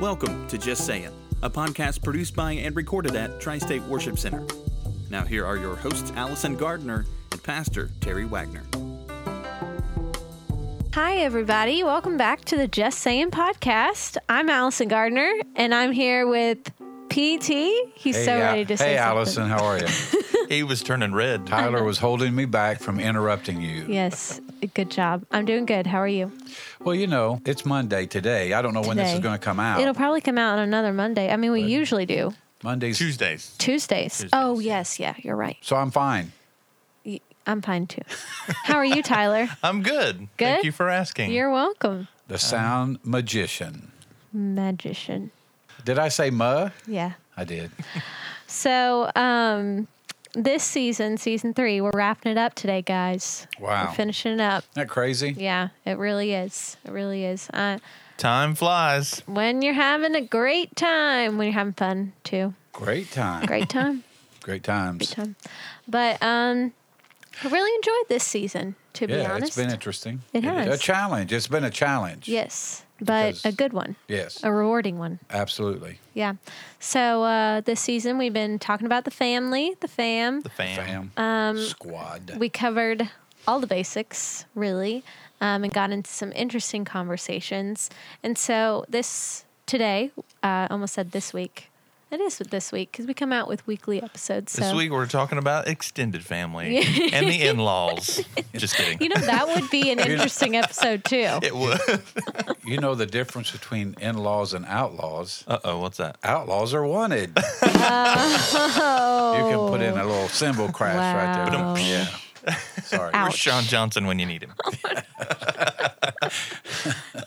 Welcome to Just Saying, a podcast produced by and recorded at Tri State Worship Center. Now, here are your hosts, Allison Gardner and Pastor Terry Wagner. Hi, everybody. Welcome back to the Just Saying podcast. I'm Allison Gardner, and I'm here with PT. He's so ready to say Hey, something. Allison, how are you? He was turning red. Tyler was holding me back from interrupting you. Yes, good job. I'm doing good. How are you? Well, you know, it's Monday today. I don't know when this is going to come out. It'll probably come out on another Monday. I mean, we usually do Monday's. Tuesdays. Tuesdays. Tuesdays. Oh, yes. Yeah, you're right. So I'm fine. I'm fine too. How are you, Tyler? I'm good. Good? Thank you for asking. You're welcome. The sound magician. Magician. Did I say ma? Yeah. I did. So, um, this season, season three, we're wrapping it up today, guys. Wow. We're finishing it up. Isn't that crazy? Yeah, it really is. It really is. Uh, Time flies. when you're having a great time, when you're having fun too. Great time. Great time. Great times. great time. But um, I really enjoyed this season, to be yeah, honest. it's been interesting. It has. A challenge. It's been a challenge. yes, but Because- a good one, Yes. a rewarding one. Absolutely. Yeah. So uh, this season we've been talking about the family, the fam. The fam. Fam. Um, Squad. we covered all the basics really um, and got into some interesting conversations and so this today uh, almost said this week it is this week because we come out with weekly episodes so This week we're talking about extended family and the in-laws. Just kidding. you know that would be an interesting episode too it would. you know the difference between in laws and outlaws? Uh oh, what's that? Outlaws are wanted. oh You can put in a little cymbal crash right there. Wow. Yeah. Sorry. Ouch. Where's Sean Johnson when you need him?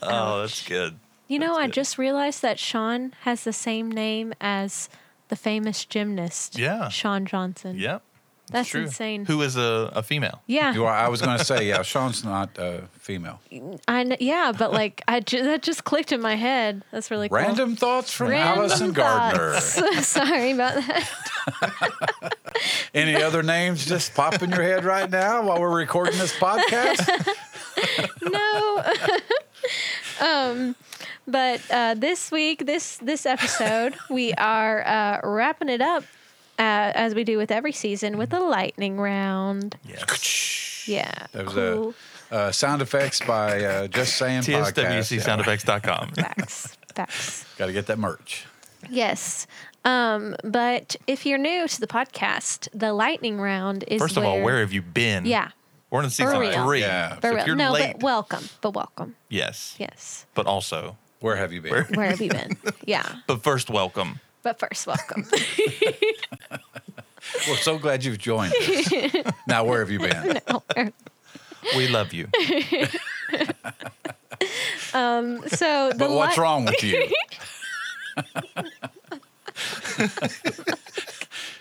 oh, that's good. You know That's i good. just realized that sean has the same name as the famous gymnast Yeah. Shawn Johnson Yep. that's true. insane Who is a, a female? yeah You are, I was going to say, yeah, Sean's not uh, female. I kn- yeah, but like I ju- that just clicked in my head. That's really cool. Random thoughts from Random Allison Gardner. thoughts. Sorry about that. Any other names just pop in your head right now while we're recording this podcast? No. um, but uh, this week, this this episode, we are uh, wrapping it up uh, as we do with every season with a lightning round. Yes. Yeah, That was cool. a uh, sound effects by uh, Just Saying Podcast. Yeah. TSWCsoundeffects.com. Facts, facts. Got to get that merch. Yes. Um, but if you're new to the podcast, the lightning round is First of all, where have you been? Yeah. We're in season real. three. Yeah. For So real. if you're no, late, but welcome. But welcome. yes. Yes. But also, Where have you been? Where- Where have you been? yeah. but first, welcome. But first, welcome. We're so glad you've joined us. now, where have you been? We love you. Um, so the But what's li- wrong with you?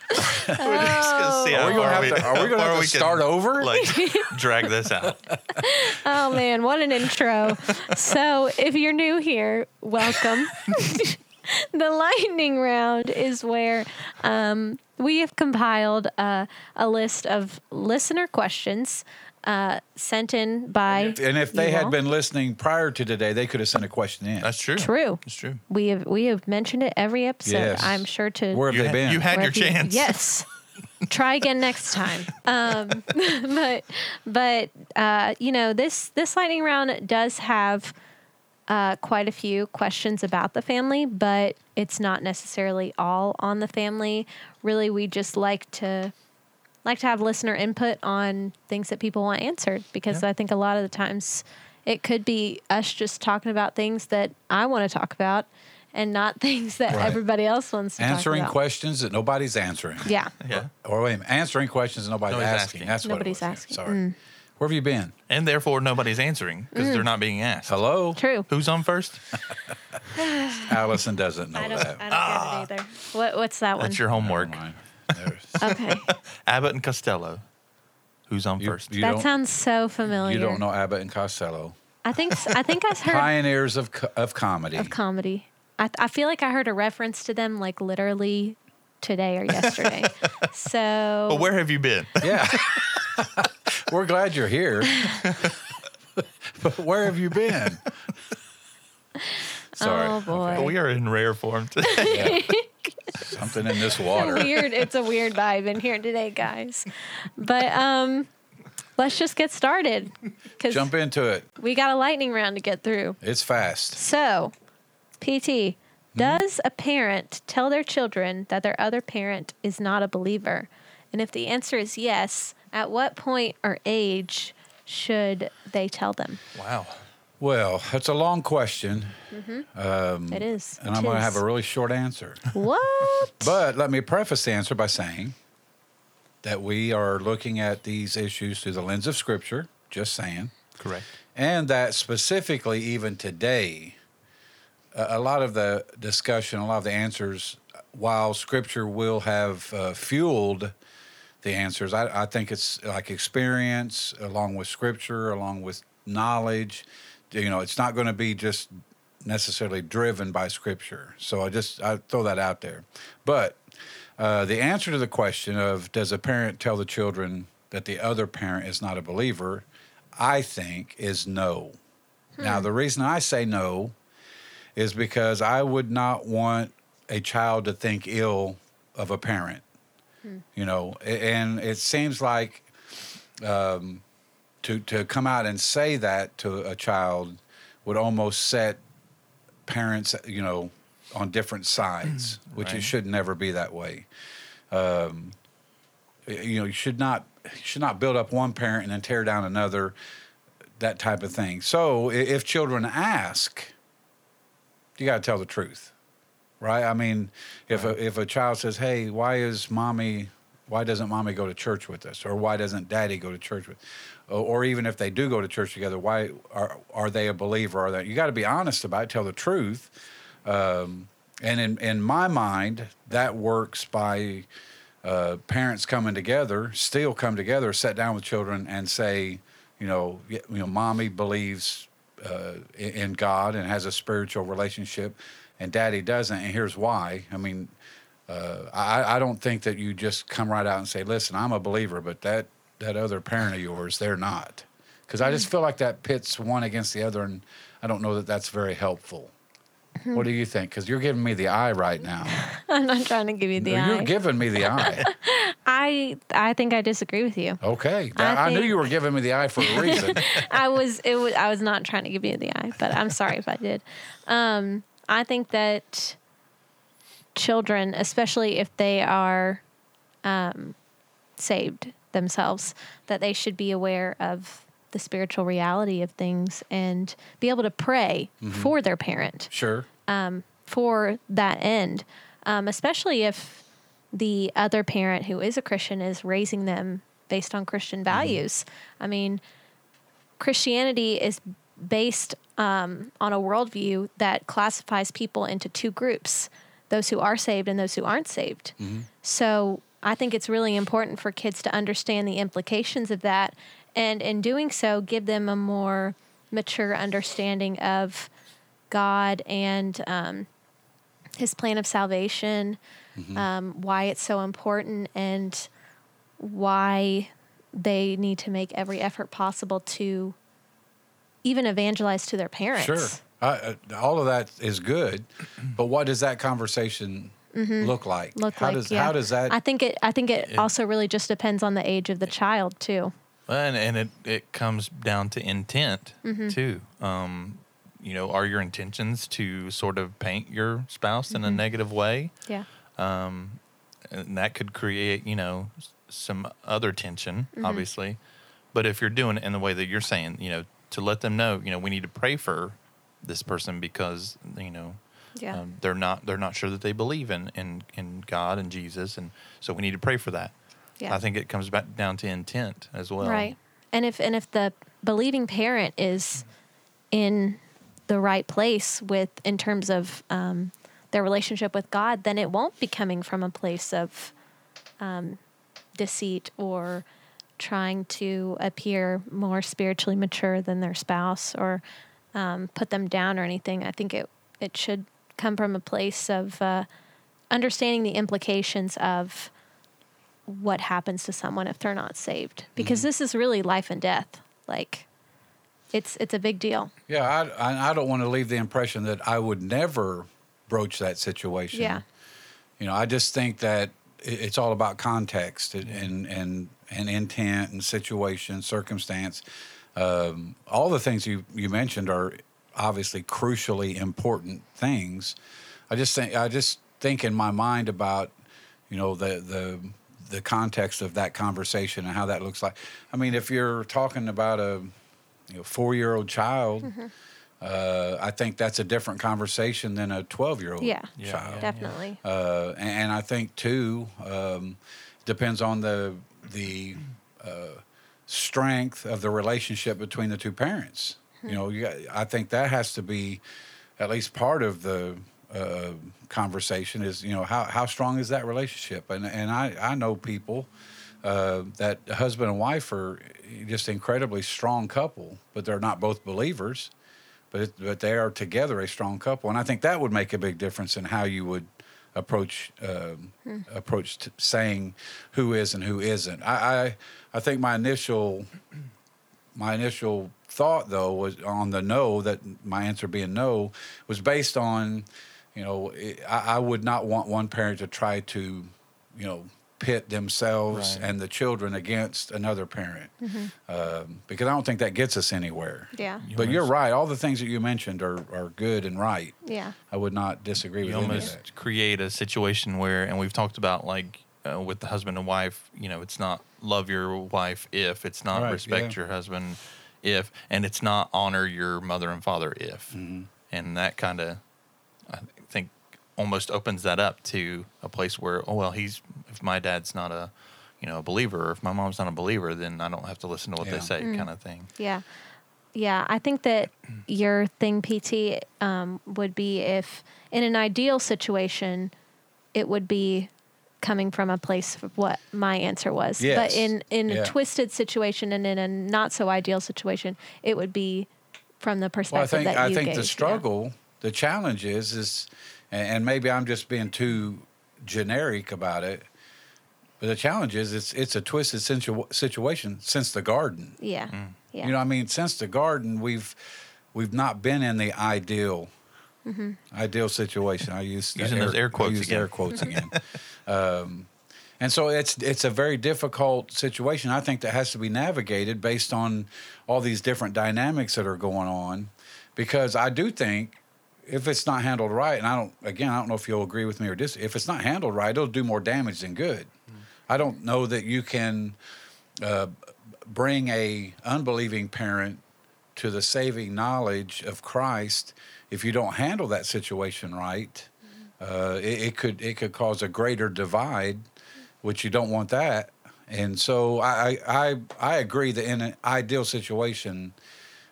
We're just gonna see Are how we going far to have to, are we gonna far have we to can, start over? Like drag this out. Oh man, what an intro! so if you're new here, welcome. the lightning round is where um, we have compiled uh, a list of listener questions uh, sent in by. and if they had all. been listening prior to today, they could have sent a question in. That's true. True. That's true. We have we have mentioned it every episode. Yes. I'm sure to Where have You, they ha- been? you had your Wherever you- chance. Yes. Try again next time. Um, but but uh, you know this this lightning round does have uh, quite a few questions about the family, but it's not necessarily all on the family. Really, we just like to like to have listener input on things that people want answered because Yeah. I think a lot of the times it could be us just talking about things that I want to talk about and not things that Right. everybody else wants to answering talk about. questions that nobody's answering. Yeah. Yeah. Or wait a minute, answering questions that nobody's, Nobody's asking. asking. That's what Nobody's it was. Yeah, asking. Sorry. Mm. Where have you been? And therefore, nobody's answering because they're not being asked. Hello? True. Who's on first? Allison doesn't know I don't. that. I don't get it either. What, what's that one? That's your Never homework. Mind. There's- okay. Abbott and Costello. Who's on You- first? you that don't- sounds so familiar. You don't know Abbott and Costello. I think. s- I think I've heard Pioneers of, co- of comedy. of comedy. I, I feel like I heard a reference to them like literally today or yesterday. so. Well, where have you been? yeah. We're glad you're here. but where have you been? Oh, Sorry. Oh boy. We are in rare form today. Something in this water. weird. It's a weird vibe in here today, guys. But um, let's just get started Jump into it. we got a lightning round to get through. It's fast. So, PT, does a parent tell their children that their other parent is not a believer? And if the answer is yes, at what point or age should they tell them? wow. Well, it's a long question, It is. and I'm going to have a really short answer. what? But let me preface the answer by saying that we are looking at these issues through the lens of Scripture, just saying, Correct. and that specifically, even today, a, a lot of the discussion, a lot of the answers, while Scripture will have uh, fueled the answers, I, I think it's like experience along with Scripture, along with knowledge. You know, it's not going to be just necessarily driven by Scripture. So I just I throw that out there, but. Uh, the answer to the question of does a parent tell the children that the other parent is not a believer, I think is no. Now, the reason I say no is because I would not want a child to think ill of a parent. You know, and it seems like um, to to come out and say that to a child would almost set parents, you know, on different sides, which it should never be that way. Um, you know, you should not you should not build up one parent and then tear down another, that type of thing. So if children ask, you got to tell the truth, right? I mean, if a, if a child says, "Hey, why is mommy? Why doesn't mommy go to church with us? Or why doesn't daddy go to church with?" Or, even if they do go to church together, why are are they a believer? Are they? You got to be honest about it. Tell the truth. Um, and in in my mind, that works by uh, parents coming together, still come together, sit down with children and say, you know, you know, mommy believes uh, in God and has a spiritual relationship, and daddy doesn't, and here's why. I mean, uh, I, I don't think that you just come right out and say, listen, I'm a believer, but that that other parent of yours, they're not, because I just feel like that pits one against the other, and I don't know that that's very helpful. What do you think? Because you're giving me the eye right now. I'm not trying to give you the eye. you're giving me the eye. I I think I disagree with you. Okay, I I, knew you were giving me the eye for a reason. I was it was I was not trying to give you the eye, but I'm sorry if I did. Um, I think that children, especially if they are um, saved themselves, that they should be aware of the spiritual reality of things and be able to pray for their parent sure. for that end, um, especially if the other parent who is a Christian is raising them based on Christian values. I mean, Christianity is based um, on a worldview that classifies people into two groups those who are saved and those who aren't saved. So I think it's really important for kids to understand the implications of that. And in doing so, give them a more mature understanding of God and um, his plan of salvation, um, why it's so important, and why they need to make every effort possible to even evangelize to their parents. Sure. Uh, uh, all of that is good, but what does that conversation look like? Mm-hmm. Look how like does yeah. how does that? I think it. I think it also really just depends on the age of the child too. And, and it, it comes down to intent Mm-hmm. too. Um, you know, are your intentions to sort of paint your spouse in a Mm-hmm. negative way? Yeah. and that could create you know some other tension Mm-hmm. obviously but if you're doing it in the way that you're saying you know to let them know you know we need to pray for this person because you know Yeah. um, they're not they're not sure that they believe in in in god and jesus and so we need to pray for that Yeah. i think it comes back down to intent as well Right. And if and if the believing parent is in the right place with in terms of um, their relationship with God, then it won't be coming from a place of um, deceit or trying to appear more spiritually mature than their spouse or um, put them down or anything. I think it it should come from a place of uh, understanding the implications of what happens to someone if they're not saved because this is really life and death like it's it's a big deal. Yeah, I, I, I don't want to leave the impression that I would never broach that situation. Yeah. You know, I just think that it's all about context and and and, and intent and situation, circumstance. Um, all the things you you mentioned are obviously crucially important things. I just think I just think in my mind about you know the the the context of that conversation and how that looks like. I mean, if you're talking about a you know, four year old child, Mm-hmm. uh, I think that's a different conversation than a 12 year old Yeah, Yeah, child. yeah. definitely. Uh, and, and I think too um, depends on the the uh, strength of the relationship between the two parents. You know, you got, I think that has to be at least part of the uh, conversation. Is you know how how strong is that relationship? And and I I know people uh, that husband and wife are just incredibly strong couple, but they're not both believers. But but they are together a strong couple, and I think that would make a big difference in how you would approach um, approach to saying who is and who isn't. I, I I think my initial my initial thought though was on the no that my answer being no was based on you know it, I, I would not want one parent to try to you know pit themselves Right. and the children against another parent um, because I don't think that gets us anywhere. Yeah. You But you're right. All the things that you mentioned are, are good and right. Yeah. I would not disagree you with any of almost that. create a situation where, and we've talked about like uh, with the husband and wife, you know, it's not love your wife if, it's not Right, respect yeah. your husband if, and it's not honor your mother and father if. Mm-hmm. And that kind of, I think, almost opens that up to a place where, oh, well, he's, if my dad's not a, you know, a believer, or if my mom's not a believer, then I don't have to listen to what Yeah. they say, kind of thing. Yeah. Yeah. I think that your thing, PT, um, would be if in an ideal situation, it would be coming from a place of what my answer was. Yes. But in, in Yeah. a twisted situation and in a not so ideal situation, it would be from the perspective Well, I perspective think that I you think gave. the yeah. struggle, the challenge is is, and and maybe I'm just being too generic about it, but the challenge is it's it's a twisted situ- situation since the garden. Yeah. Mm. Yeah. You know, I mean, since the garden, we've we've not been in the ideal Mm-hmm. ideal situation. I use the Using those air I quotes use again. air quotes again. um, and so it's it's a very difficult situation. I think that has to be navigated based on all these different dynamics that are going on, because I do think if it's not handled right, and I don't again I don't know if you'll agree with me or dis. If it's not handled right, it'll do more damage than good. I don't know that you can uh, bring a unbelieving parent to the saving knowledge of Christ if you don't handle that situation right. Uh, it, it could it could cause a greater divide, which you don't want that. And so I I, I, I agree that in an ideal situation,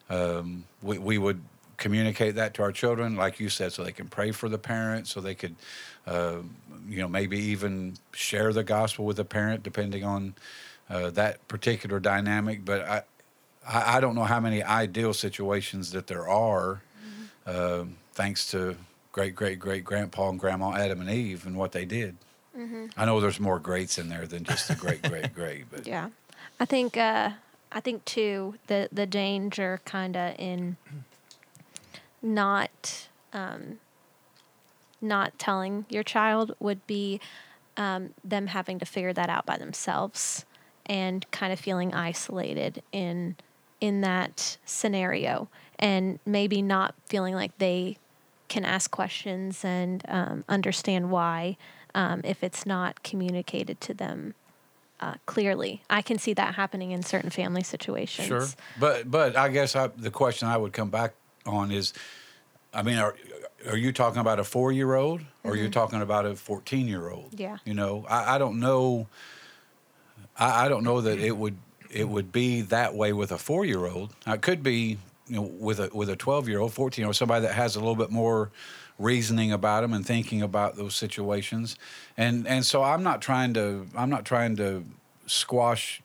um, we, we would communicate that to our children, like you said, so they can pray for the parent, so they could, uh, you know, maybe even share the gospel with the parent, depending on uh, that particular dynamic. But I, I, don't know how many ideal situations that there are, um, thanks to great great great grandpa and grandma Adam and Eve and what they did. I know there's more greats in there than just the great great great, but Yeah, I think uh, I think too the the danger kind of in not um, not telling your child would be um, them having to figure that out by themselves and kind of feeling isolated in in that scenario and maybe not feeling like they can ask questions and um, understand why um, if it's not communicated to them uh, clearly. I can see that happening in certain family situations. Sure, but but I guess I, the question I would come back on is, I mean, are are you talking about a four year old or are you talking about a fourteen year old? Mm-hmm. Yeah. you know, I, I don't know. I, I don't know that it would it would be that way with a four year old. It could be you know with a with a twelve year old, fourteen year old, somebody that has a little bit more reasoning about them and thinking about those situations, and and so I'm not trying to I'm not trying to squash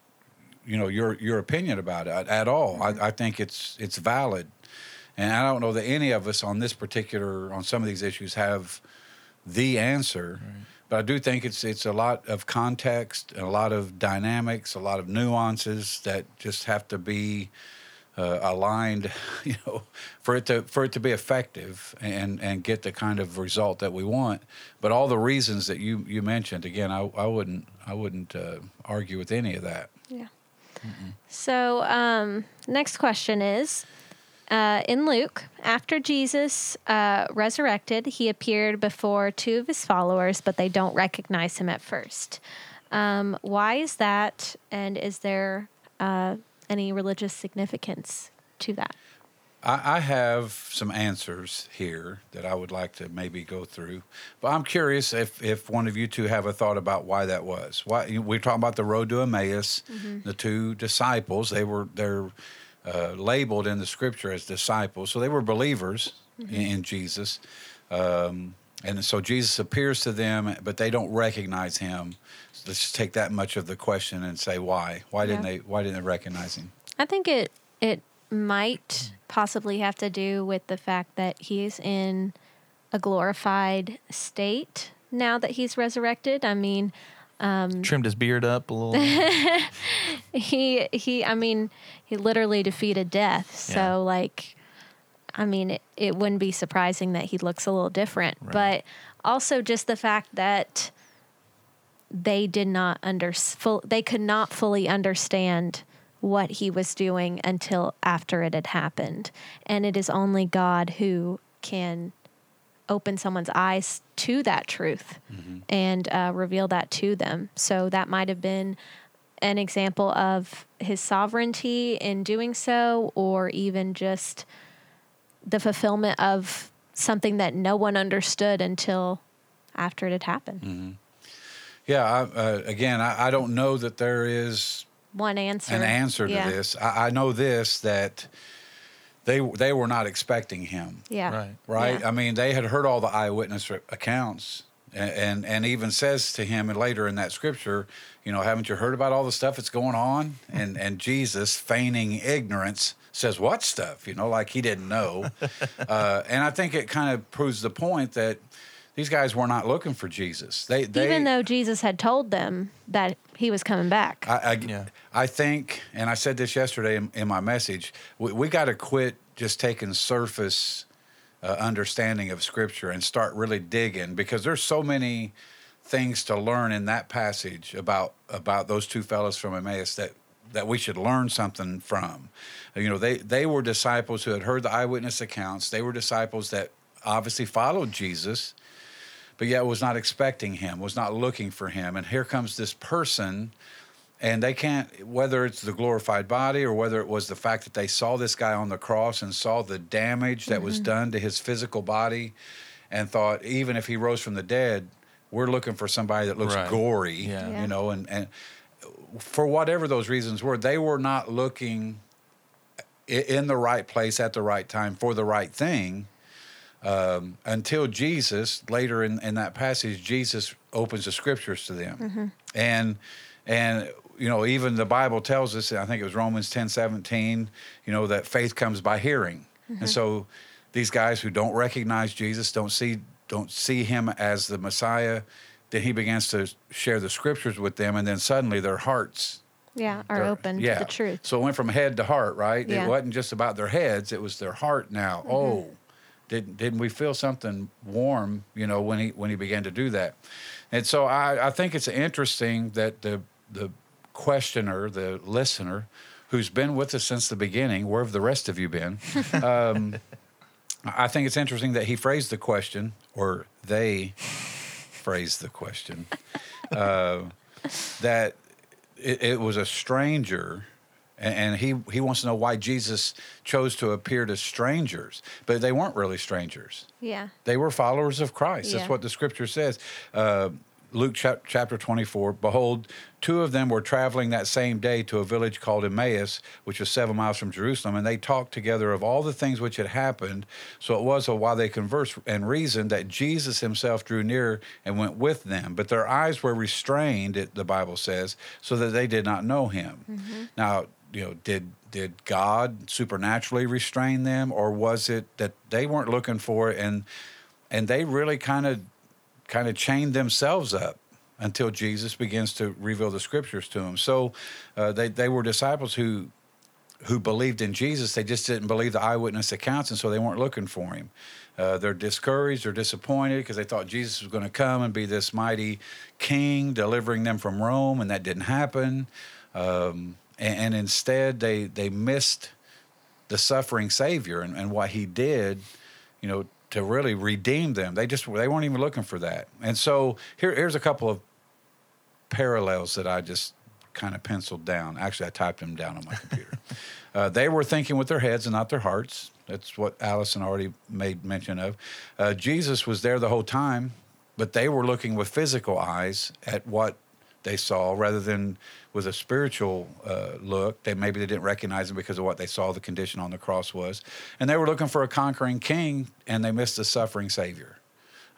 you know your your opinion about it at all. I, I think it's it's valid, and I don't know that any of us on this particular on some of these issues have the answer. But I do think it's it's a lot of context and a lot of dynamics, a lot of nuances that just have to be uh, aligned, you know, for it to for it to be effective and and get the kind of result that we want. But all the reasons that you you mentioned, again, I, I wouldn't I wouldn't uh, argue with any of that. Yeah. So, um, next question is uh, In Luke, after Jesus uh, resurrected, he appeared before two of his followers, but they don't recognize him at first. Um, why is that? And is there uh, any religious significance to that? I, I have some answers here that I would like to maybe go through, but I'm curious if, if one of you two have a thought about why that was. Why we're talking about the road to Emmaus, the two disciples. They were they're uh, labeled in the scripture as disciples, so they were believers in, in Jesus. Um, and so Jesus appears to them, but they don't recognize him. So let's just take that much of the question and say why. Why didn't Yeah. they? Why didn't they recognize him? I think it it might possibly have to do with the fact that he's in a glorified state now that he's resurrected. I mean, Um, Trimmed his beard up a little. he he I mean, he literally defeated death. So Yeah. like I mean, it, it wouldn't be surprising that he looks a little different, Right. but also just the fact that they did not under full, they could not fully understand what he was doing until after it had happened. And it is only God who can open someone's eyes to that truth and uh, reveal that to them. So that might have been an example of his sovereignty in doing so, or even just the fulfillment of something that no one understood until after it had happened. Yeah, I, uh, again, I, I don't know that there is One answer. an answer to Yeah. this. I, I know this that they they were not expecting him, Yeah. Right. right? Yeah. I mean, they had heard all the eyewitness accounts, and, and and even says to him and later in that scripture, you know, haven't you heard about all the stuff that's going on? And and Jesus, feigning ignorance, says, "What stuff?" You know, like he didn't know. uh, and I think it kind of proves the point that. These guys were not looking for Jesus. They, they Even though Jesus had told them that he was coming back. I, I, Yeah. I think, and I said this yesterday in, in my message, we, we got to quit just taking surface uh, understanding of Scripture and start really digging because there's so many things to learn in that passage about about those two fellows from Emmaus that that we should learn something from. You know, they they were disciples who had heard the eyewitness accounts. They were disciples that obviously followed Jesus but yet was not expecting him, was not looking for him. And here comes this person, and they can't, whether it's the glorified body or whether it was the fact that they saw this guy on the cross and saw the damage that was mm-hmm. done to his physical body and thought, even if he rose from the dead, we're looking for somebody that looks Right. gory, Yeah. Yeah. you know, and, and for whatever those reasons were, they were not looking in the right place at the right time for the right thing um, until Jesus later in, in that passage, Jesus opens the scriptures to them, mm-hmm. and and you know even the Bible tells us, I think it was Romans ten seventeen, you know that faith comes by hearing, and mm-hmm. so these guys who don't recognize Jesus, don't see don't see him as the Messiah, then he begins to share the scriptures with them, and then suddenly their hearts yeah. Are open yeah. to the truth. So it went from head to heart, right? Yeah. It wasn't just about their heads; it was their heart. Now, mm-hmm. oh, didn't didn't we feel something warm? You know, when he when he began to do that, and so I, I think it's interesting that the the questioner, the listener, who's been with us since the beginning, where have the rest of you been? um, I think it's interesting that he phrased the question, or they phrased the question, uh, that it, it was a stranger, and, and he he wants to know why Jesus chose to appear to strangers, but they weren't really strangers. Yeah. They were followers of Christ. Yeah. That's what the scripture says. Uh, Luke chap- chapter 24 Behold, two of them were traveling that same day to a village called Emmaus, which was seven miles from Jerusalem, and they talked together of all the things which had happened. So it was a while they conversed and reasoned that Jesus himself drew near and went with them. But their eyes were restrained, it, the Bible says, so that they did not know him. Now, you know, did did God supernaturally restrain them, or was it that they weren't looking for it and and they really kind of kind of chained themselves up until Jesus begins to reveal the scriptures to them. So uh, they they were disciples who who believed in Jesus, they just didn't believe the eyewitness accounts, and so they weren't looking for him. Uh, they're discouraged or disappointed because they thought Jesus was going to come and be this mighty king delivering them from Rome, and that didn't happen. Um, and, and, instead, they they missed the suffering Savior and, and what He did, you know, to really redeem them. They just they weren't even looking for that. And so here here's a couple of parallels that I just kind of penciled down. Actually, I typed them down on my computer. uh, they were thinking with their heads and not their hearts. That's what Allison already made mention of. Uh, Jesus was there the whole time, but they were looking with physical eyes at what they saw rather than with a spiritual uh, look. They maybe they didn't recognize him because of what they saw the condition on the cross was, and they were looking for a conquering king, and they missed the suffering Savior.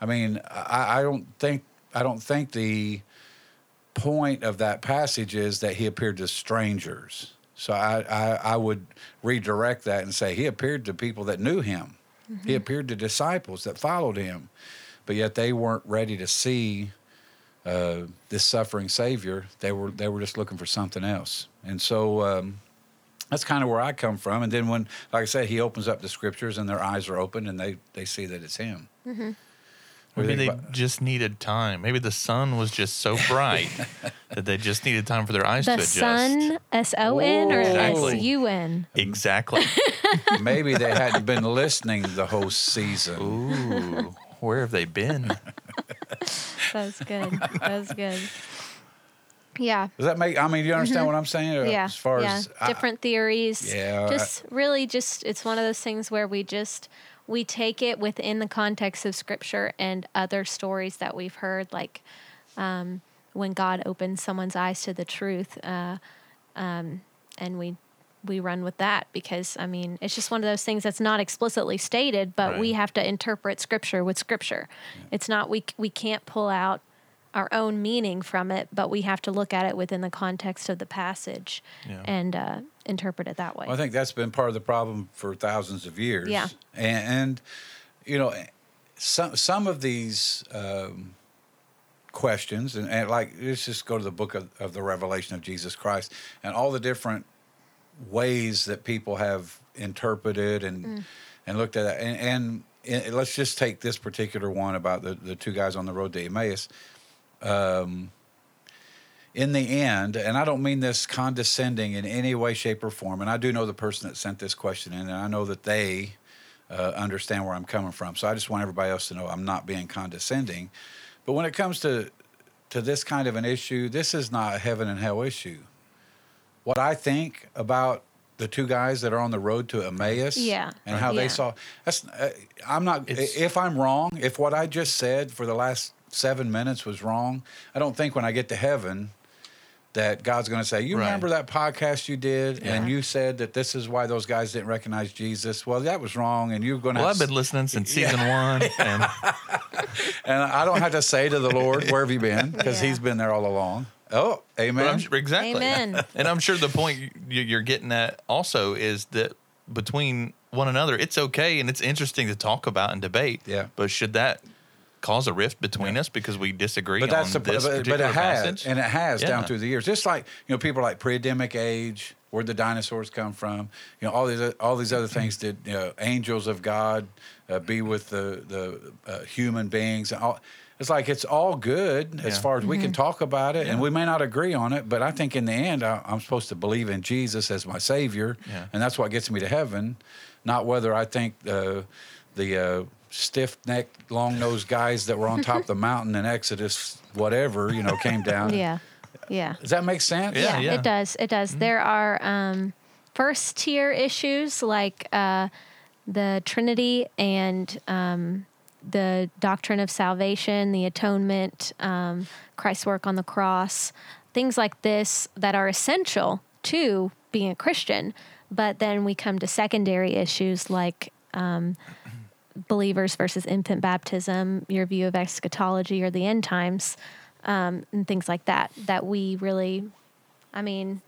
I mean, I, I don't think I don't think the point of that passage is that he appeared to strangers. So I, I, I would redirect that and say he appeared to people that knew him. Mm-hmm. He appeared to disciples that followed him, but yet they weren't ready to see uh, this suffering Savior. They were they were just looking for something else, and so um, that's kind of where I come from. And then when, like I said, he opens up the scriptures and their eyes are open and they they see that it's him. Mm-hmm. Maybe they about? just needed time. Maybe the sun was just so bright that they just needed time for their eyes the to adjust. sun, S O N or S U N? Exactly. Maybe they hadn't been listening the whole season. Ooh, where have they been? That's good. That's good. Yeah. Does that make? I mean, do you understand mm-hmm. what I'm saying? Yeah. As far yeah. as different I, theories. Yeah. Just I, really, just it's one of those things where we just we take it within the context of scripture and other stories that we've heard, like um, when God opens someone's eyes to the truth, uh, um, and we we run with that because I mean it's just one of those things that's not explicitly stated, but right. we have to interpret scripture with scripture. Yeah. It's not we we can't pull out our own meaning from it, but we have to look at it within the context of the passage yeah. and uh, interpret it that way. Well, I think that's been part of the problem for thousands of years. Yeah, and, and you know, some some of these. Um, questions and, and, like let's just go to the book of, of the revelation of jesus christ and all the different ways that people have interpreted and mm. and looked at it and, and, let's just take this particular one about the, the two guys on the road to emmaus um, in the end, and I don't mean this condescending in any way, shape, or form, and I do know the person that sent this question in, and I know that they uh, understand where I'm coming from. So I just want everybody else to know I'm not being condescending. But when it comes to to this kind of an issue, this is not a heaven and hell issue. What I think about the two guys that are on the road to Emmaus, yeah, and how yeah. they saw. That's uh, I'm not. It's, if I'm wrong, if what I just said for the last seven minutes was wrong. I don't think when I get to heaven that God's going to say, "You right. remember that podcast you did, yeah. and you said that this is why those guys didn't recognize Jesus." Well, that was wrong, and you're going to. Well, I've been listening since season one, and and I don't have to say to the Lord, "Where have you been?" Because yeah. He's been there all along. Oh, amen. Sure, exactly. Amen. and I'm sure the point you're getting at also is that between one another, it's okay and it's interesting to talk about and debate. Yeah. But should that cause a rift between yeah. us because we disagree but that's on the, this but, particular but it has, passage. and it has yeah. down through the years. Just like you know, people like pre-Adamic age, where the dinosaurs come from. You know, all these all these other things. Did you know, angels of God uh, be with the the uh, human beings? All, it's like it's all good as far as mm-hmm. we can mm-hmm. talk about it, and we may not agree on it, but I think in the end, I, am supposed to believe in Jesus as my Savior, and that's what gets me to heaven, not whether I think uh, the uh, stiff necked, long nosed guys that were on top of the mountain in Exodus, whatever, you know, came down. Yeah. Yeah. Does that make sense? Yeah, yeah. it does. It does. Mm-hmm. There are um, first tier issues like uh, the Trinity and um, the doctrine of salvation, the atonement, um, Christ's work on the cross, things like this that are essential to being a Christian. But then we come to secondary issues like um, believers versus infant baptism, your view of eschatology or the end times, um, and things like that. That we really, I mean,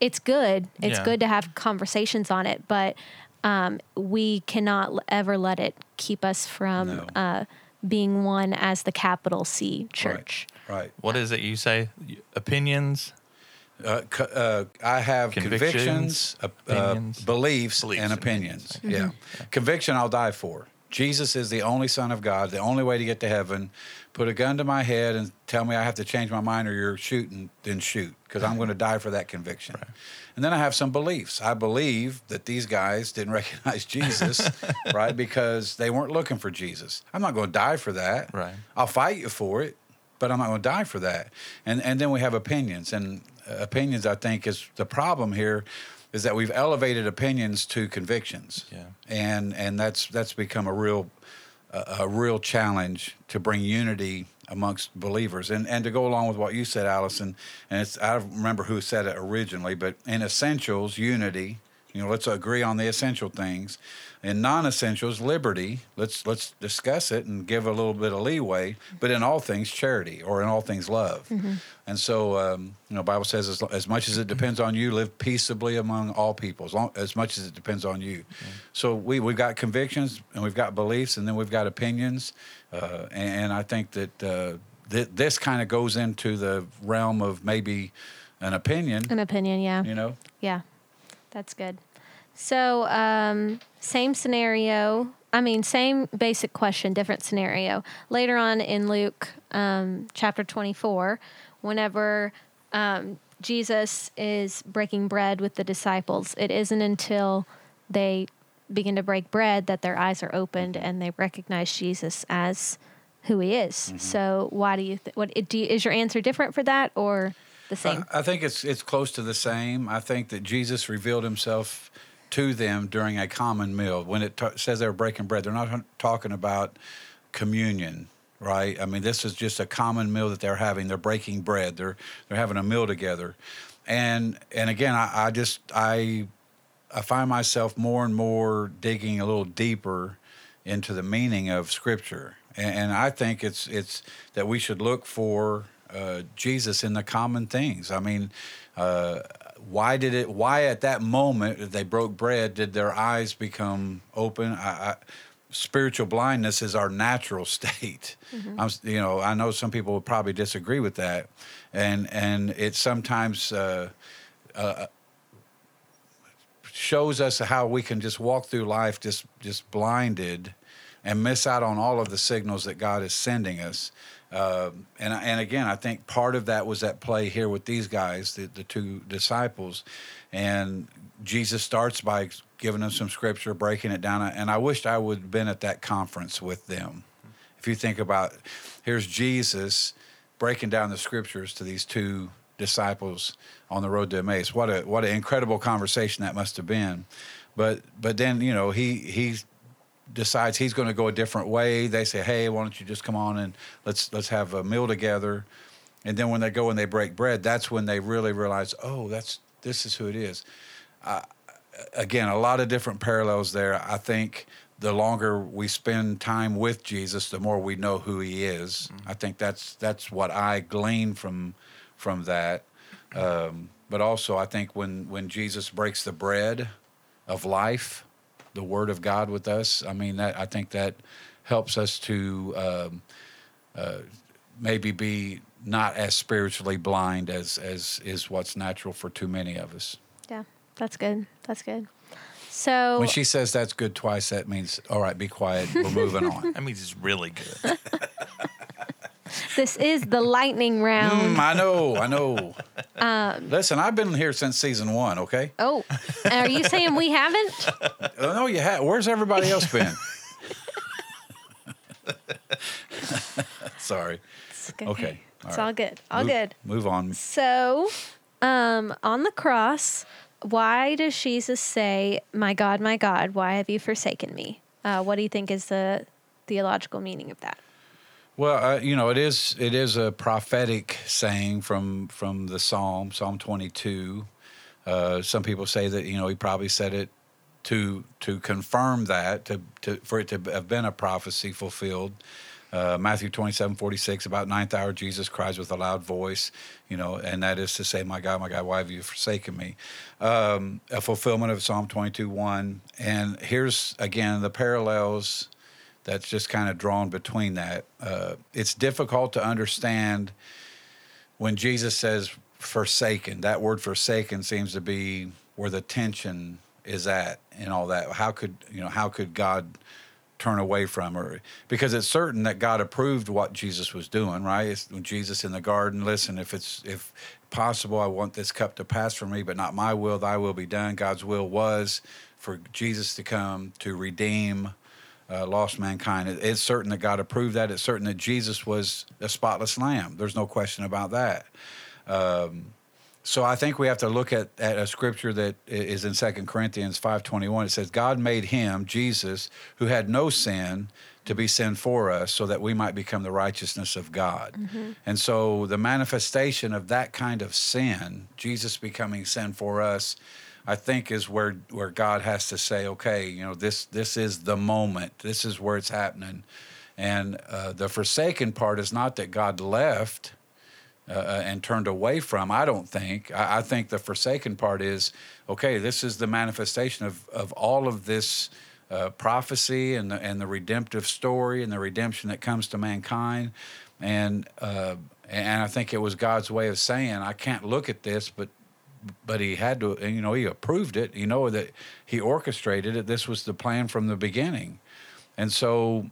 it's good. It's yeah. good to have conversations on it, but um, we cannot ever let it keep us from no. uh, being one as the capital C church. Right. right. What is it you say? Opinions Uh, co- uh, I have convictions, Convictions, uh, uh, opinions. beliefs, Beliefs and and opinions. opinions. Yeah. Conviction, I'll die for. Jesus is the only Son of God, the only way to get to heaven. Put a gun to my head and tell me I have to change my mind or you're shooting, then shoot, because I'm going to die for that conviction. And then I have some beliefs. I believe that these guys didn't recognize Jesus, right? Because they weren't looking for Jesus. I'm not going to die for that. Right. I'll fight you for it, but I'm not going to die for that. And and then we have opinions, and uh, opinions I think is the problem here is that we've elevated opinions to convictions. Yeah. And and that's that's become a real a, a real challenge to bring unity amongst believers. And and to go along with what you said, Allison, and it's I don't remember who said it originally, but in essentials, unity. You know, let's agree on the essential things. And non-essentials, liberty. Let's let's discuss it and give a little bit of leeway. But in all things, charity, or in all things, love. And so, um, you know, Bible says as, as much as it depends on you, live peaceably among all people. As, long, as much as it depends on you. So we we've got convictions and we've got beliefs, and then we've got opinions. Uh, and, and I think that uh, th- this kind of goes into the realm of maybe an opinion. An opinion, yeah. You know, Yeah, that's good. So, um, same scenario. I mean, same basic question, different scenario. Later on in Luke um, chapter 24, whenever um, Jesus is breaking bread with the disciples, it isn't until they begin to break bread that their eyes are opened and they recognize Jesus as who he is. So, why do you, th- what, do you, is your answer different for that or the same? I, I think it's it's close to the same. I think that Jesus revealed himself to them during a common meal. When it ta says they were breaking bread, they're not talking about communion, right? I mean, this is just a common meal that they're having. They're breaking bread. They're they're having a meal together, and and again, I, I just I I find myself more and more digging a little deeper into the meaning of Scripture, and, and I think it's it's that we should look for uh, Jesus in the common things. I mean, uh, why did it? Why at that moment that they broke bread did their eyes become open? I, I, spiritual blindness is our natural state. I'm, you know, I know some people would probably disagree with that, and and it sometimes. Uh, shows us how we can just walk through life just just blinded and miss out on all of the signals that God is sending us. Um and and again, I think part of that was at play here with these guys, the, the two disciples, and Jesus starts by giving them some scripture, breaking it down. And I wished I would have been at that conference with them. If you think about, here's Jesus breaking down the scriptures to these two disciples on the road to Emmaus. What a what an incredible conversation that must have been. But but then you know he he decides he's going to go a different way. They say, hey, why don't you just come on and let's let's have a meal together. And then when they go and they break bread, that's when they really realize, oh, that's this is who it is. again, a lot of different parallels there. I think the longer we spend time with Jesus, the more we know who He is. I think that's that's what I glean from from that. Um, but also, I think when when Jesus breaks the bread of life, the Word of God with us, I mean that I think that helps us to um, uh, maybe be not as spiritually blind as as is what's natural for too many of us. Yeah, that's good. That's good. So When she says that's good twice, that means all right, be quiet. We're moving on. That means it's really good. this is the lightning round. Mm, I know, I know. Um, Listen, I've been here since season one. Okay. Oh, are you saying we haven't? Oh, no, you have. Where's everybody else been? Sorry. It's okay. Okay, It's all all right. good. All Move- good. Move on. So, um, on the cross, why does Jesus say, "My God, my God, why have you forsaken me"? Uh, what do you think is the theological meaning of that? Well, uh, you know, it is it is a prophetic saying from from the Psalm, Psalm 22. Uh, some people say that you know he probably said it to to confirm that to, to for it to have been a prophecy fulfilled. Uh, Matthew 27, 46, about ninth hour, Jesus cries with a loud voice, you know, and that is to say, My God, my God, why have you forsaken me? Um, a fulfillment of Psalm 22, 1. And here's, again, the parallels that's just kind of drawn between that. Uh, it's difficult to understand when Jesus says, forsaken. That word forsaken seems to be where the tension is at and all that. How could you know? How could God turn away from her? Because it's certain that God approved what Jesus was doing. Right? It's when Jesus in the garden. Listen, if it's if possible, I want this cup to pass from me, but not my will. Thy will be done. God's will was for Jesus to come to redeem uh, lost mankind. It, it's certain that God approved that. It's certain that Jesus was a spotless lamb. There's no question about that. Um, so I think we have to look at, at a scripture that is in 2 Corinthians 5.21. It says, God made him, Jesus, who had no sin, to be sin for us so that we might become the righteousness of God. Mm-hmm. And so the manifestation of that kind of sin, Jesus becoming sin for us, I think is where where God has to say, okay, you know, this this is the moment. This is where it's happening. And uh, the forsaken part is not that God left uh, uh, and turned away from. I don't think. I, I, think the forsaken part is okay. This is the manifestation of of all of this. Uh, prophecy and the, and the redemptive story and the redemption that comes to mankind, and uh, and I think it was God's way of saying I can't look at this, but but he had to, you know, he approved it. You know that he orchestrated it. This was the plan from the beginning, and so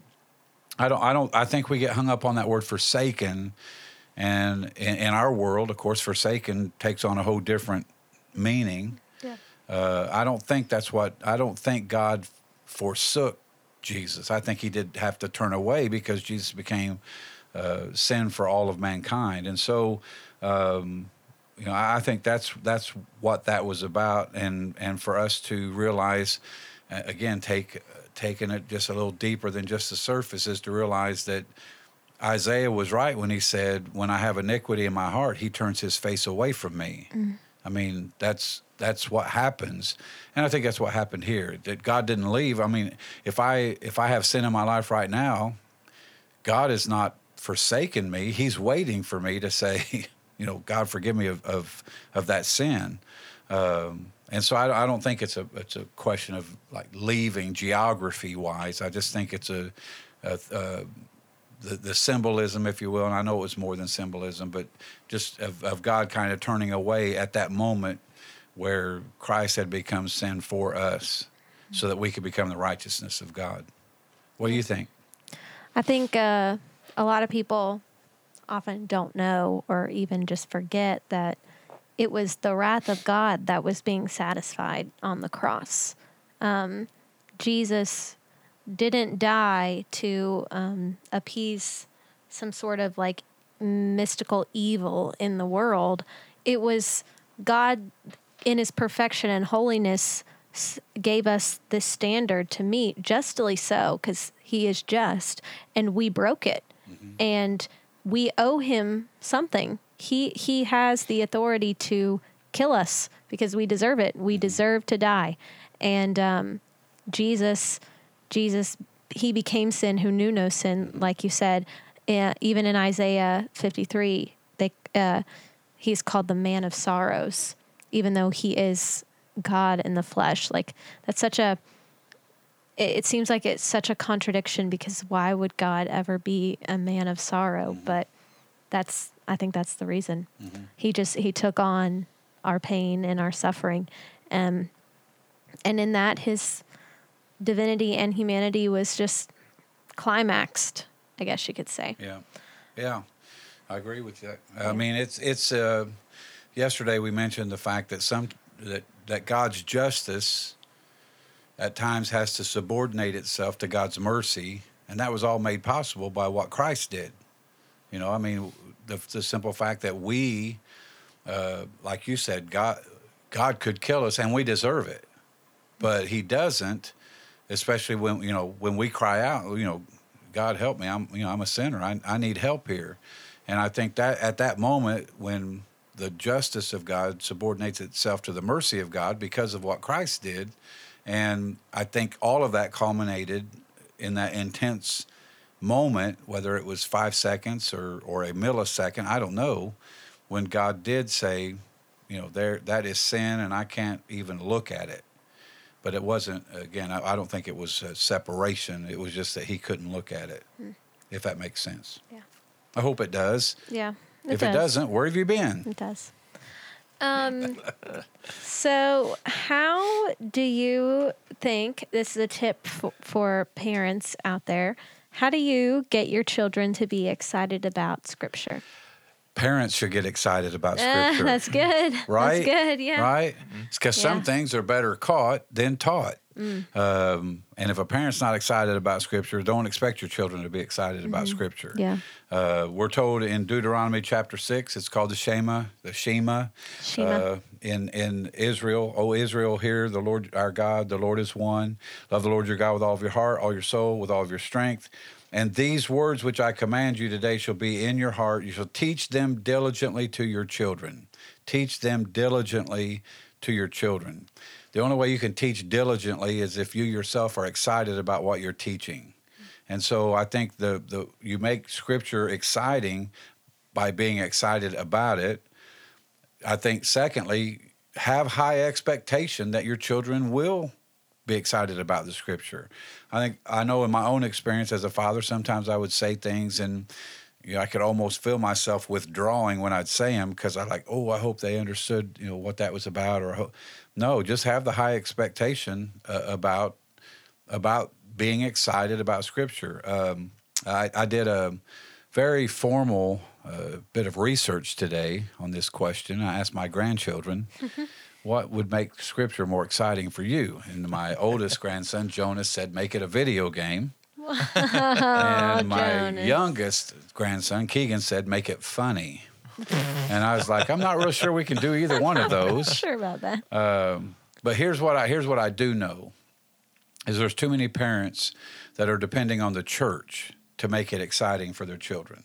I don't, I don't, I think we get hung up on that word forsaken, and in, in our world, of course, forsaken takes on a whole different meaning. Yeah. Uh, I don't think that's what I don't think God forsook Jesus. I think he did have to turn away because Jesus became uh, sin for all of mankind, and so. Um, you know, I think that's that's what that was about, and and for us to realize, again, take taking it just a little deeper than just the surface, is to realize that Isaiah was right when he said, "When I have iniquity in my heart, He turns His face away from me." Mm. I mean, that's that's what happens, and I think that's what happened here. That God didn't leave. I mean, if I if I have sin in my life right now, God is not forsaken me. He's waiting for me to say. you know, God forgive me of of, of that sin. Um, and so I, I, don't think it's a it's a question of like leaving geography wise. I just think it's a, a, a the, the symbolism, if you will, and I know it was more than symbolism, but just of, of God kind of turning away at that moment where Christ had become sin for us so that we could become the righteousness of God. What do you think? I think uh, a lot of people often don't know or even just forget that it was the wrath of God that was being satisfied on the cross. Um, Jesus didn't die to um, appease some sort of like mystical evil in the world. It was God, in his perfection and holiness, gave us this standard to meet, justly so, because he is just, and we broke it. Mm-hmm. And we owe him something. He he has the authority to kill us because we deserve it. We deserve to die. And um, Jesus, Jesus, he became sin who knew no sin, like you said. Uh, even in Isaiah 53, they uh, he's called the man of sorrows, even though he is God in the flesh. Like that's such a it, seems like it's such a contradiction because why would God ever be a man of sorrow? Mm-hmm. But that's I think that's the reason. Mm-hmm. He just he took on our pain and our suffering, um, and in that his divinity and humanity was just climaxed. I guess you could say. Yeah, yeah, I agree with that. I mean, it's it's. Uh, yesterday we mentioned the fact that some that that God's justice at times has to subordinate itself to God's mercy, and that was all made possible by what Christ did. You know, I mean, the, the simple fact that we, uh, like you said, God, God could kill us, and we deserve it, but He doesn't. Especially when you know when we cry out, you know, God help me. I'm you know I'm a sinner. I I need help here, and I think that at that moment when the justice of God subordinates itself to the mercy of God because of what Christ did, and I think all of that culminated in that intense moment, whether it was five seconds or, or a millisecond, I don't know, when God did say, you know, there that is sin and I can't even look at it. But it wasn't, again, I, I don't think it was separation. It was just that he couldn't look at it, hmm. if that makes sense. Yeah. I hope it does. Yeah. It if does. it doesn't, where have you been? It does. Um, so, how do you think this is a tip for, for parents out there? How do you get your children to be excited about Scripture? Parents should get excited about Ah, scripture. that's good. right? That's good. Yeah. Right? It's because some Yeah. Mm. things are better caught than taught. Um, and if a parent's not excited about Scripture, don't expect your children to be excited about Scripture. Mm-hmm. Yeah. Uh, we're told in Deuteronomy chapter six, it's called the Shema, the Shema. Shema. Uh, in in Israel, O Israel, hear the Lord our God, the Lord is one. Love the Lord your God with all of your heart, all your soul, with all of your strength. And these words which I command you today shall be in your heart. You shall teach them diligently to your children. Teach them diligently to your children. The only way you can teach diligently is if you yourself are excited about what you're teaching. And so I think the, the you make scripture exciting by being excited about it. I think secondly, have high expectation that your children will be excited about the scripture. I think I know in my own experience as a father, sometimes I would say things and you know, I could almost feel myself withdrawing when I'd say them because I like, oh, I hope they understood, you know, what that was about. Or no, just have the high expectation uh, about about being excited about Scripture. Um, I, I did a very formal uh, bit of research today on this question. I asked my grandchildren. What would make scripture more exciting for you? And my oldest grandson, Jonas, said, Make it a video game. and my Jonas. youngest grandson, Keegan, said, Make it funny. and I was like, I'm not real sure we can do either one of those. I'm Sure about that. Um, but here's what I here's what I do know is there's too many parents that are depending on the church to make it exciting for their children.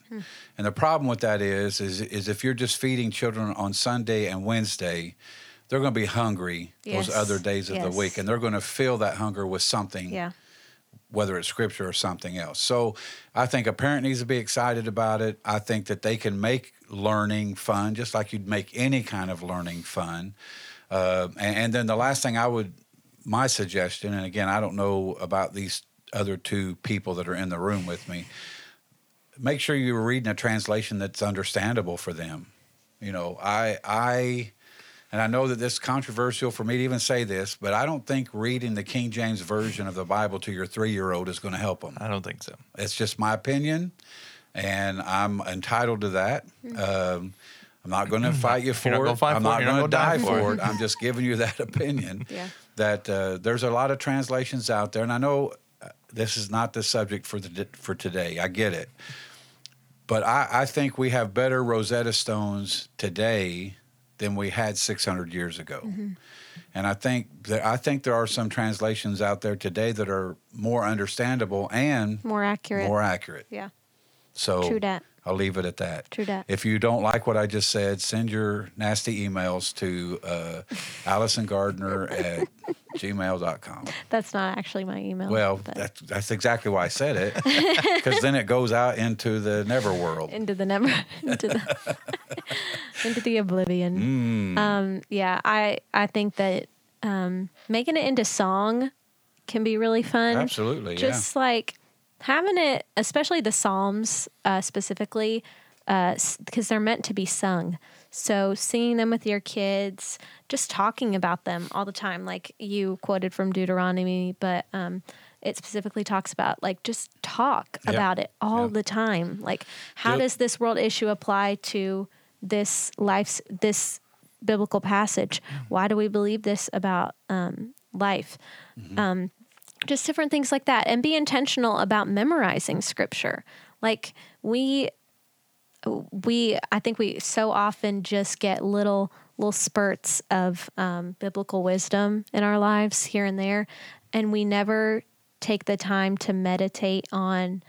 And the problem with that is is is if you're just feeding children on Sunday and Wednesday, they're going to be hungry Yes. those other days of the week and they're going to fill that hunger with something yeah. Whether it's scripture or something else. So I think a parent needs to be excited about it. I think that they can make learning fun, just like you'd make any kind of learning fun. Uh, and, and then the last thing I would, my suggestion, and again, I don't know about these other two people that are in the room with me, make sure you're reading a translation that's understandable for them. You know, I, I, and I know that this is controversial for me to even say this, but I don't think reading the King James Version of the Bible to your three year old is going to help them. I don't think so. It's just my opinion, and I'm entitled to that. Um, I'm not going to fight you for not gonna it. fight I'm for not going to die die for for it. it. I'm just giving you that opinion. Yeah. That uh, there's a lot of translations out there, and I know uh, this is not the subject for the for today. I get it, but I, I think we have better Rosetta Stones today than we had 600 years ago. Mm-hmm. And I think that I think there are some translations out there today that are more understandable and More accurate. more accurate. yeah. So True dat. I'll leave it at that. True dat. If you don't like what I just said, send your nasty emails to uh, Allison Gardner at gmail.com. That's not actually my email. Well, that's, that's exactly why I said it, because then it goes out into the never world. into the number into the into the oblivion. Mm. Um, yeah, I I think that um, making it into song can be really fun. Absolutely, yeah. Just like having it, especially the Psalms uh, specifically, because they're meant to be sung. So singing them with your kids, just talking about them all the time, like you quoted from Deuteronomy, but um, it specifically talks about like just talk Yeah. about it all Yeah. the time. Like, how Yep. does this world issue apply to this life's this biblical passage? Why do we believe this about um, life? Um, just different things like that, and be intentional about memorizing scripture. Like we we I think we so often just get little little spurts of um, biblical wisdom in our lives here and there, and we never take the time to meditate on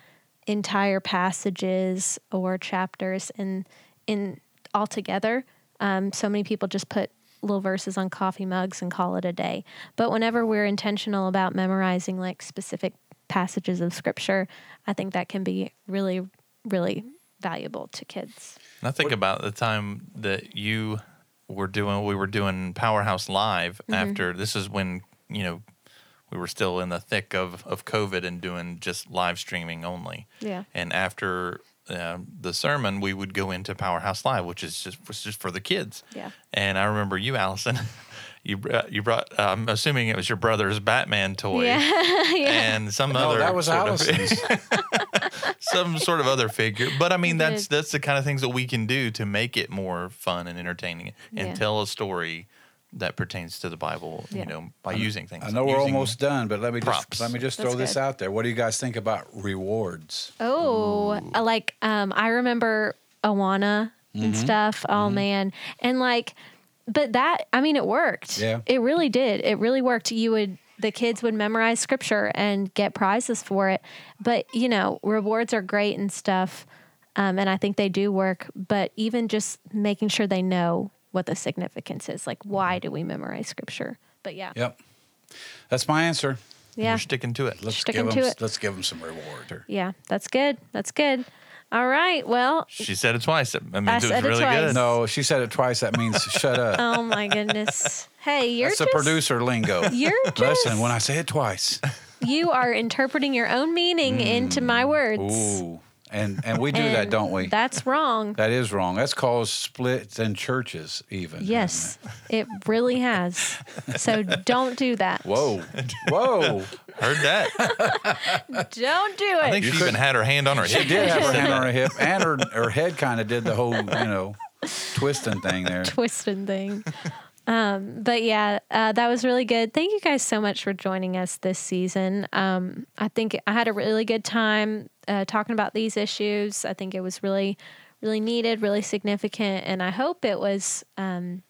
entire passages or chapters in in altogether. Um, so many people just put little verses on coffee mugs and call it a day. But whenever we're intentional about memorizing like specific passages of scripture, I think that can be really, really valuable to kids. And I think about the time that you were doing, we were doing Powerhouse Live Mm-hmm. after this is when, you know, we were still in the thick of, of COVID and doing just live streaming only. Yeah. And after uh, the sermon, we would go into Powerhouse Live, which is just was just for the kids. Yeah. And I remember you, Allison. You brought, you brought. Uh, I'm assuming it was your brother's Batman toy. Yeah. yeah. And some No, other that was sort Allison's. some sort of other figure. But I mean, that's that's the kind of things that we can do to make it more fun and entertaining, and Yeah. tell a story that pertains to the Bible. Yeah. You know, by using things. I know we're using- almost done, but let me props. just let me just That's throw this out there. What do you guys think about rewards? Oh, like um, I remember Awana Mm-hmm. and stuff. Oh man, and like, but that I mean, it worked. Yeah. it really did. It really worked. You would the kids would memorize scripture and get prizes for it. But you know, rewards are great and stuff, um, and I think they do work. But even just making sure they know what the significance is, like why mm-hmm. do we memorize scripture? But yeah, Yep, that's my answer. yeah. You're sticking to it. Let's Sticking give to them. it. Let's give them some reward. Yeah, that's good. That's good. All right. Well, She said it twice. I mean, I it was said it really twice. good. No, she said it twice. That means shut up. oh my goodness. Hey, you're That's just the producer lingo. You're just Listen, when I say it twice, you are interpreting your own meaning mm. into my words. ooh, and and we do that, don't we? That's wrong. That is wrong. That's called splits in churches, even. yes, it? it really has. So don't do that. Whoa, whoa! Heard that. Don't do it. I it. think she even had her hand on her She hip. did have her hand on her hip, and her her head kind of did the whole, you know, twisting thing there. Twisting thing. Um, but yeah, uh, that was really good. Thank you guys so much for joining us this season. Um, I think I had a really good time uh, talking about these issues. I think it was really, really needed, really significant, and I hope it was um,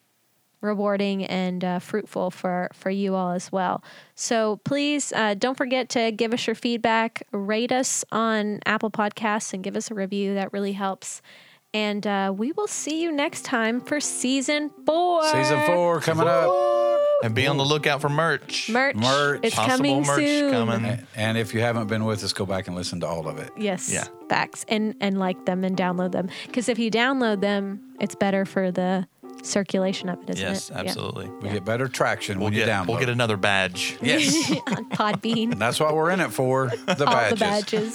rewarding and uh, fruitful for for you all as well. So please uh, don't forget to give us your feedback, rate us on Apple Podcasts, and give us a review. That really helps. And uh, we will see you next time for season four. Season four coming up. And be on the lookout for merch. Merch. Merch. It's Possible coming merch soon. coming. And if you haven't been with us, go back and listen to all of it. Yes. Yeah. Facts. And and like them and download them. Because if you download them, it's better for the circulation of it, isn't Yes, it? Yeah. absolutely. We get better traction We'll when you get download. we'll get another badge. yes, On Podbean. that's what we're in it for. The All badges. the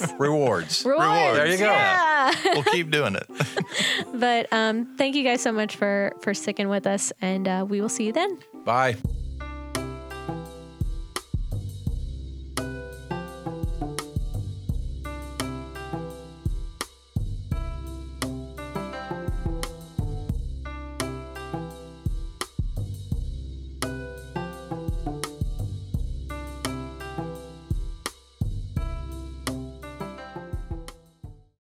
badges. Rewards. Rewards. There you go. Yeah. we'll keep doing it. But um, thank you guys so much for for sticking with us, and uh, we will see you then. Bye.